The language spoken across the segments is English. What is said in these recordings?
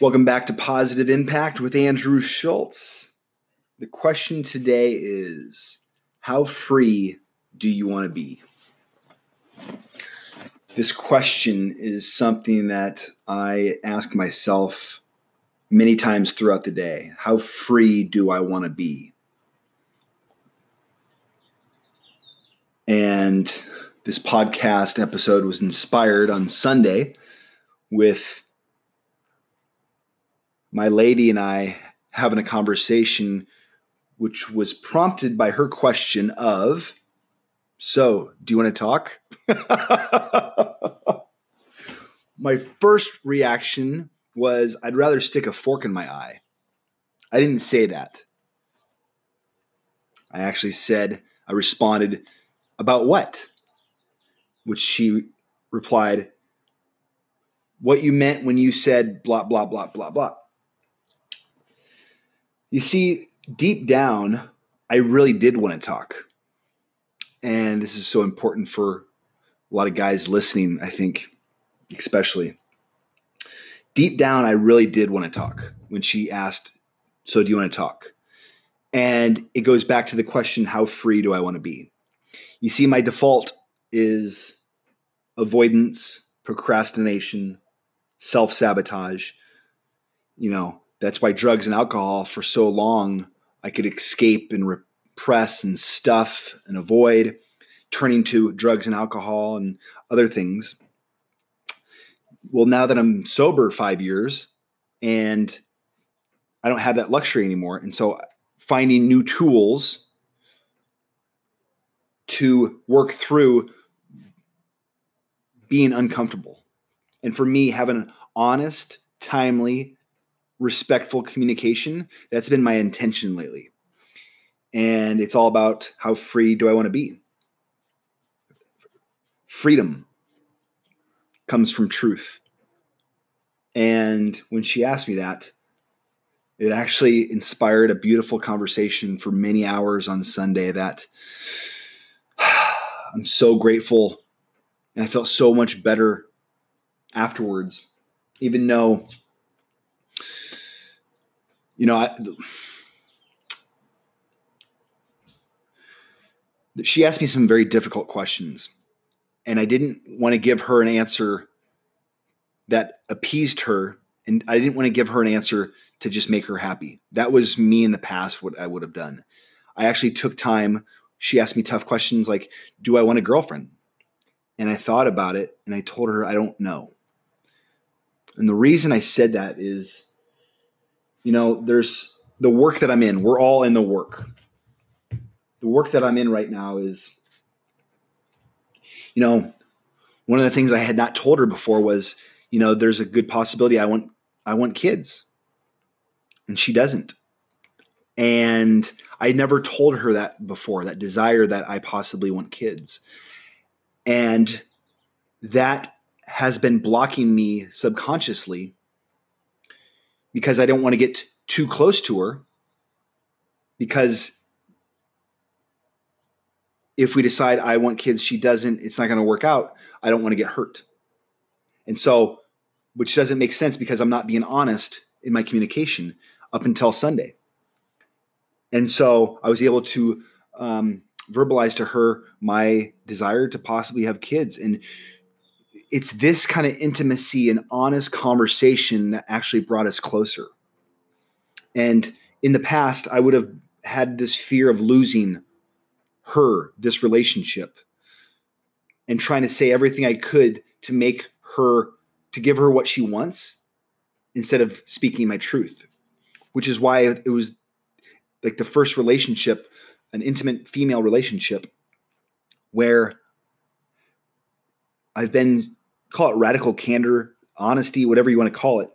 Welcome back to Positive Impact with Andrew Schultz. The question today is How free do you want to be? This question is something that I ask myself many times throughout the day. How free do I want to be? And this podcast episode was inspired on Sunday with my lady and I having a conversation, which was prompted by her question of, So, do you want to talk? my first reaction was, I'd rather stick a fork in my eye. I didn't say that. I actually said, I responded, About what? Which she replied, What you meant when you said blah, blah, blah, blah, blah. You see, deep down, I really did want to talk. And this is so important for a lot of guys listening, I think, especially. Deep down, I really did want to talk when she asked, So, do you want to talk? And it goes back to the question, How free do I want to be? You see, my default is avoidance, procrastination, self sabotage, you know, that's why drugs and alcohol for so long I could escape and repress and stuff and avoid turning to drugs and alcohol and other things. Well, now that I'm sober 5 years and I don't have that luxury anymore and so finding new tools to work through being uncomfortable. And for me having an honest, timely, respectful communication. That's been my intention lately. And it's all about how free do I want to be? Freedom comes from truth. And when she asked me that, it actually inspired a beautiful conversation for many hours on Sunday that I'm so grateful and I felt so much better afterwards, even though you know, I, she asked me some very difficult questions, and I didn't want to give her an answer that appeased her, and I didn't want to give her an answer to just make her happy. That was me in the past, what I would have done. I actually took time. She asked me tough questions like, Do I want a girlfriend? And I thought about it and I told her, I don't know. And the reason I said that is you know, there's the work that I'm in. We're all in the work. The work that I'm in right now is, you know, one of the things I had not told her before was, you know, there's a good possibility I want I want kids. And she doesn't. And I never told her that before, that desire that I possibly want kids. And that has been blocking me subconsciously because I don't want to get too close to her because if we decide I want kids, she doesn't, it's not going to work out. I don't want to get hurt. And so, which doesn't make sense because I'm not being honest in my communication up until Sunday. And so I was able to um, verbalize to her my desire to possibly have kids. And it's this kind of intimacy and honest conversation that actually brought us closer. And in the past, I would have had this fear of losing her, this relationship, and trying to say everything I could to make her, to give her what she wants instead of speaking my truth, which is why it was like the first relationship, an intimate female relationship, where I've been call it radical candor, honesty, whatever you want to call it.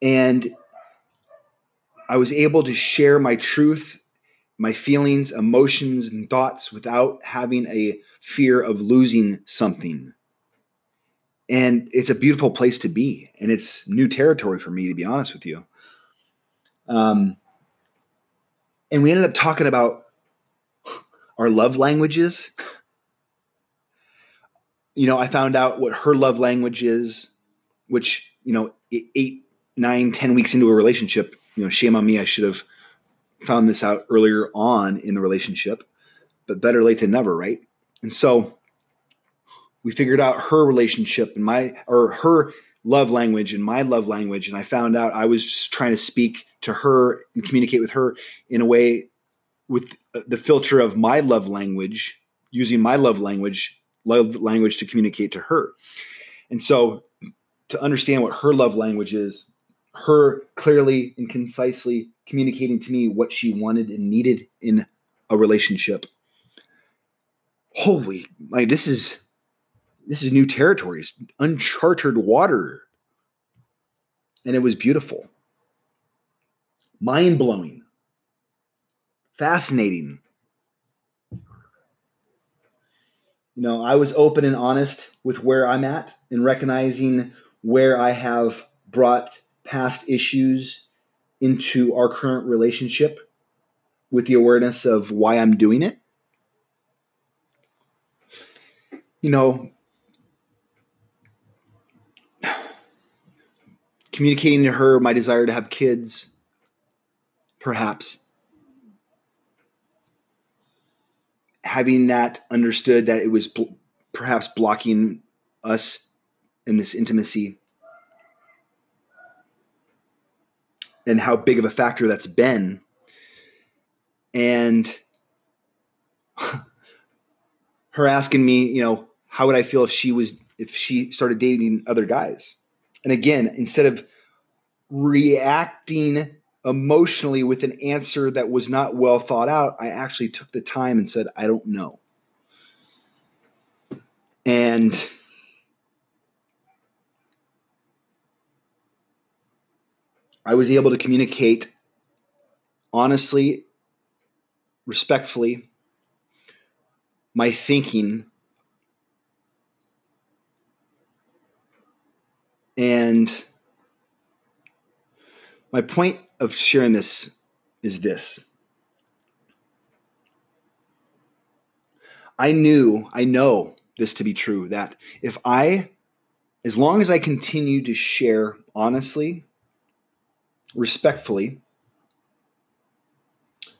And I was able to share my truth, my feelings, emotions, and thoughts without having a fear of losing something. And it's a beautiful place to be. And it's new territory for me, to be honest with you. Um, and we ended up talking about our love languages you know, I found out what her love language is, which, you know, eight, nine, ten weeks into a relationship, you know, shame on me. I should have found this out earlier on in the relationship, but better late than never, right? And so we figured out her relationship and my, or her love language and my love language. And I found out I was just trying to speak to her and communicate with her in a way with uh, the filter of my love language, using my love language, love language to communicate to her. And so to understand what her love language is, her clearly and concisely communicating to me what she wanted and needed in a relationship. Holy, like this is this is new territories, uncharted water. And it was beautiful. Mind blowing. Fascinating. You know, I was open and honest with where I'm at and recognizing where I have brought past issues into our current relationship with the awareness of why I'm doing it. You know, communicating to her my desire to have kids, perhaps. Having that understood that it was bl- perhaps blocking us in this intimacy and how big of a factor that's been. And her asking me, you know, how would I feel if she was if she started dating other guys? And again, instead of reacting emotionally with an answer that was not well thought out, I actually took the time and said, I don't know. And I was able to communicate honestly, respectfully, my thinking. And my point of sharing this is this. I knew, I know this to be true that if I, as long as I continue to share honestly, respectfully,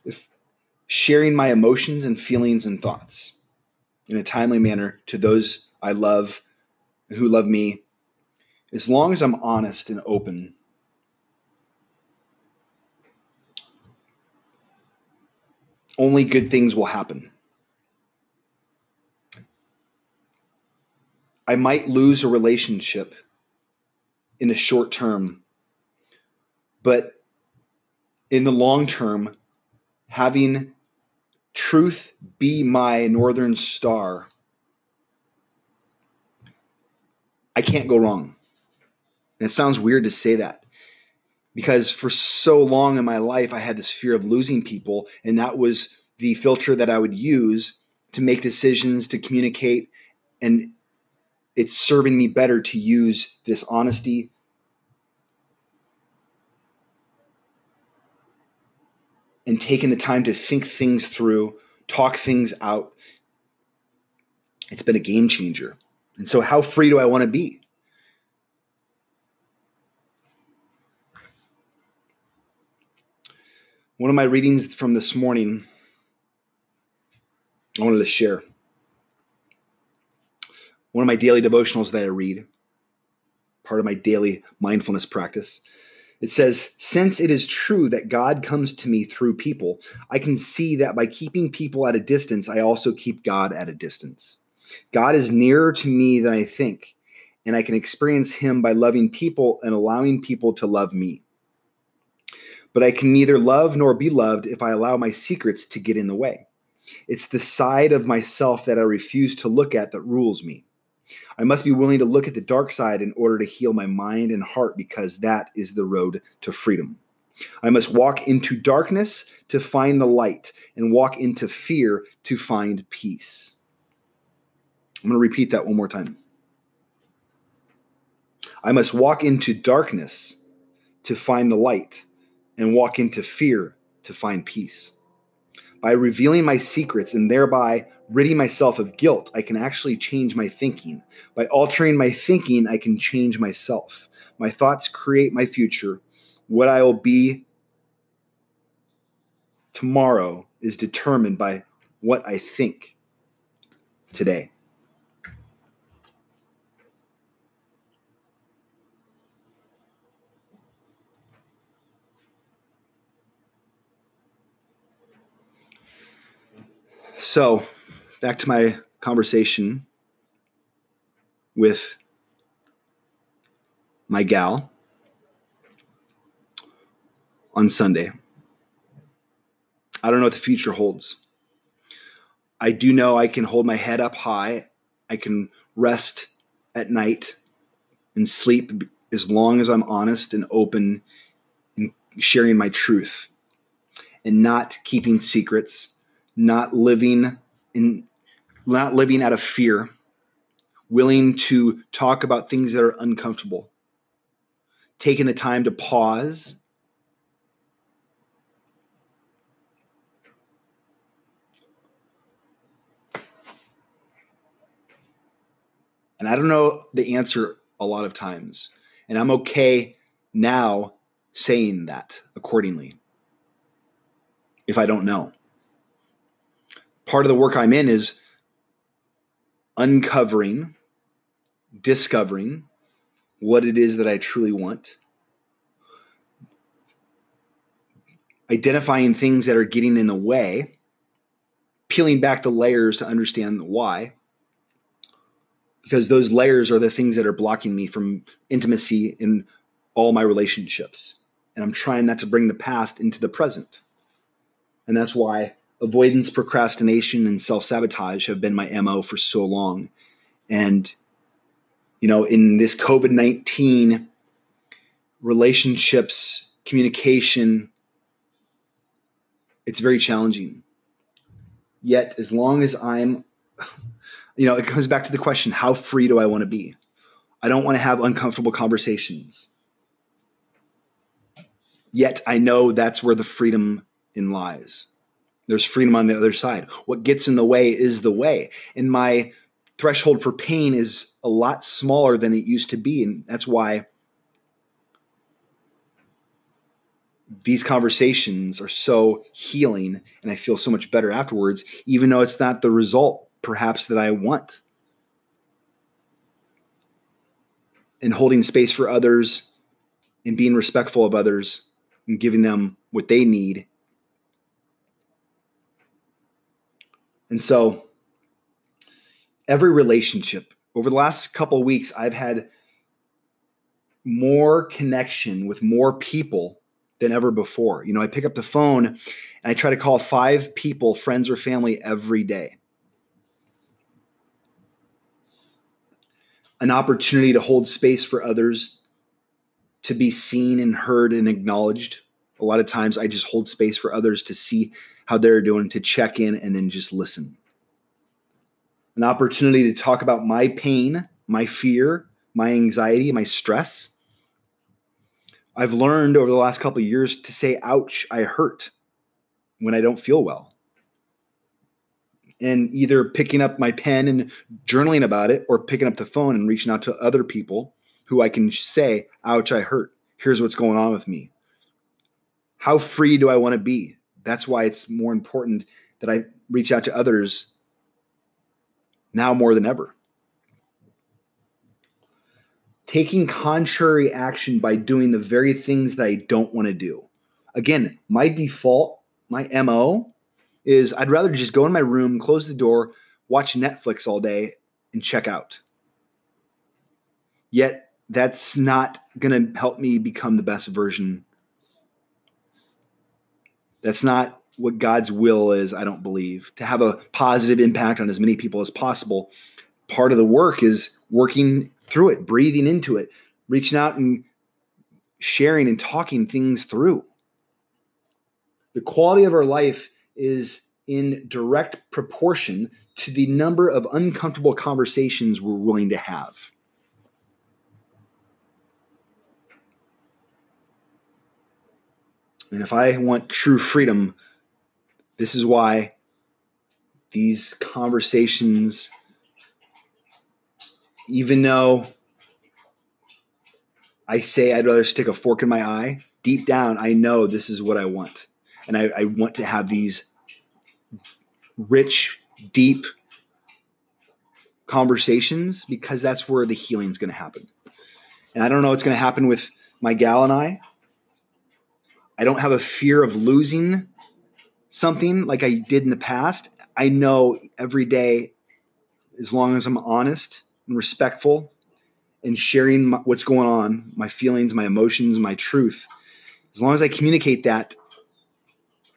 if sharing my emotions and feelings and thoughts in a timely manner to those I love who love me, as long as I'm honest and open, only good things will happen. I might lose a relationship in the short term but in the long term, having truth be my northern star, I can't go wrong. And it sounds weird to say that because for so long in my life, I had this fear of losing people, and that was the filter that I would use to make decisions, to communicate, and it's serving me better to use this honesty, and taking the time to think things through, talk things out, it's been a game changer. And so, how free do I want to be? One of my readings from this morning, I wanted to share. One of my daily devotionals that I read, part of my daily mindfulness practice, it says, Since it is true that God comes to me through people, I can see that by keeping people at a distance, I also keep God at a distance. God is nearer to me than I think, and I can experience Him by loving people and allowing people to love me. But I can neither love nor be loved if I allow my secrets to get in the way. It's the side of myself that I refuse to look at that rules me. I must be willing to look at the dark side in order to heal my mind and heart because that is the road to freedom. I must walk into darkness to find the light and walk into fear to find peace. I'm going to repeat that one more time. I must walk into darkness to find the light and walk into fear to find peace. By revealing my secrets and thereby ridding myself of guilt, I can actually change my thinking. By altering my thinking, I can change myself. My thoughts create my future. What I will be tomorrow is determined by what I think today. So, back to my conversation with my gal on Sunday. I don't know what the future holds. I do know I can hold my head up high. I can rest at night and sleep as long as I'm honest and open and sharing my truth and not keeping secrets, not living in not living out of fear, willing to talk about things that are uncomfortable, taking the time to pause And I don't know the answer a lot of times. And I'm okay now saying that accordingly if I don't know. Part of the work I'm in is uncovering, discovering what it is that I truly want, identifying things that are getting in the way, peeling back the layers to understand why because those layers are the things that are blocking me from intimacy in all my relationships. And I'm trying not to bring the past into the present. And that's why avoidance, procrastination, and self sabotage have been my MO for so long. And, you know, in this COVID 19 relationships, communication, it's very challenging. Yet, as long as I'm you know, it comes back to the question how free do I want to be? I don't want to have uncomfortable conversations. Yet I know that's where the freedom in lies. There's freedom on the other side. What gets in the way is the way. And my threshold for pain is a lot smaller than it used to be. And that's why these conversations are so healing and I feel so much better afterwards, even though it's not the result perhaps that I want. And holding space for others and being respectful of others and giving them what they need. And so, every relationship over the last couple weeks, I've had more connection with more people than ever before. You know, I pick up the phone and I try to call five people, friends or family, every day. an opportunity to hold space for others to be seen and heard and acknowledged. A lot of times I just hold space for others to see how they're doing, to check in and then just listen. An opportunity to talk about my pain, my fear, my anxiety, my stress. I've learned over the last couple years to say, ouch, I hurt when I don't feel well and either picking up my pen and journaling about it or picking up the phone and reaching out to other people who I can say, ouch, I hurt. Here's what's going on with me. How free do I want to be? That's why it's more important that I reach out to others now more than ever. Taking contrary action by doing the very things that I don't want to do. Again, my default, my MO is I'd rather just go in my room, close the door, watch Netflix all day, and check out. Yet that's not going to help me become the best version. That's not what God's will is, I don't believe. To have a positive impact on as many people as possible, part of the work is working through it, breathing into it, reaching out and sharing and talking things through. The quality of our life is in direct proportion to the number of uncomfortable conversations we're willing to have. And if I want true freedom, This is why these conversations, even though I say I'd rather stick a fork in my eye, deep down, I know this is what I want. And I, I want to have these rich, deep conversations because that's where the healing is going to happen. And I don't know what's going to happen with my gal and I. I don't have a fear of losing something like I did in the past. I know every day, as long as I'm honest and respectful and sharing my, what's going on, my feelings, my emotions, my truth, as long as I communicate that,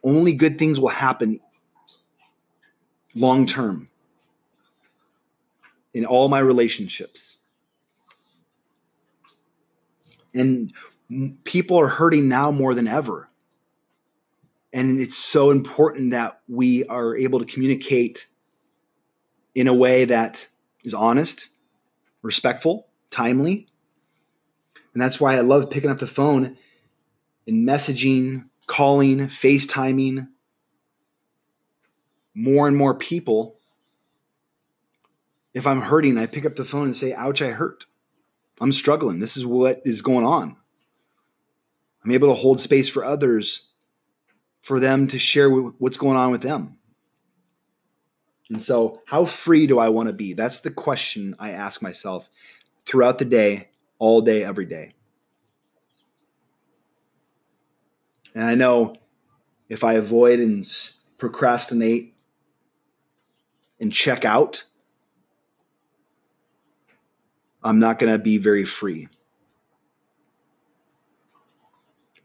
only good things will happen long term in all my relationships. And people are hurting now more than ever. And it's so important that we are able to communicate in a way that is honest, respectful, timely. And that's why I love picking up the phone and messaging, calling, FaceTiming more and more people. If I'm hurting, I pick up the phone and say, Ouch, I hurt. I'm struggling. This is what is going on. I'm able to hold space for others for them to share what's going on with them. And so, how free do I want to be? That's the question I ask myself throughout the day, all day, every day. And I know if I avoid and procrastinate and check out, I'm not going to be very free.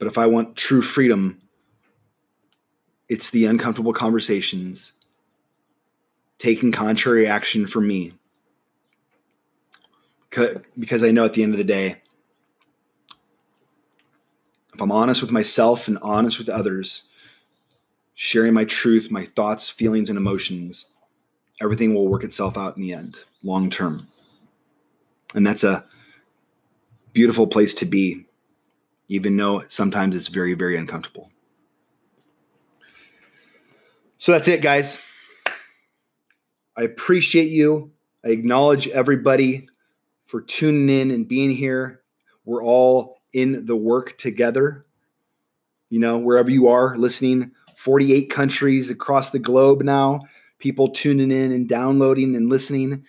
But if I want true freedom, it's the uncomfortable conversations, taking contrary action for me. Because I know at the end of the day, if I'm honest with myself and honest with others, sharing my truth, my thoughts, feelings, and emotions, everything will work itself out in the end, long term. And that's a beautiful place to be, even though sometimes it's very, very uncomfortable. So that's it, guys. I appreciate you. I acknowledge everybody for tuning in and being here. We're all in the work together. You know, wherever you are listening, 48 countries across the globe now, people tuning in and downloading and listening.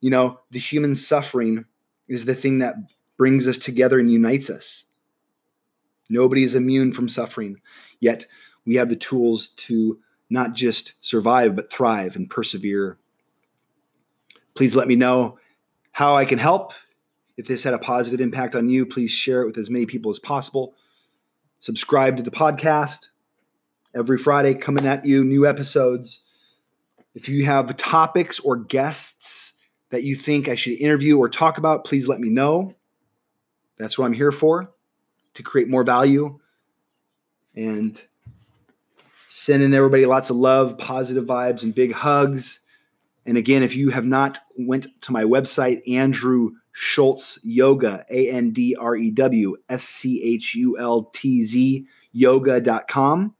You know, the human suffering is the thing that brings us together and unites us. Nobody is immune from suffering, yet we have the tools to not just survive, but thrive and persevere. Please let me know how I can help. If this had a positive impact on you, please share it with as many people as possible. Subscribe to the podcast. Every Friday, coming at you, new episodes. If you have topics or guests that you think I should interview or talk about, please let me know. That's what I'm here for to create more value and sending everybody lots of love, positive vibes, and big hugs. And again, if you have not went to my website, Andrew Schultz Yoga, A N D R E W S C H U L T Z yoga.com.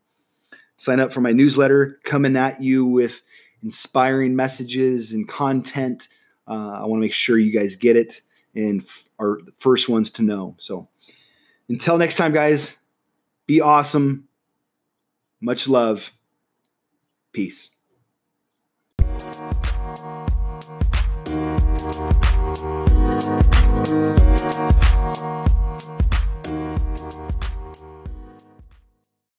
Sign up for my newsletter coming at you with inspiring messages and content. Uh, I want to make sure you guys get it and f- are the first ones to know. So until next time, guys, be awesome. Much love. Peace.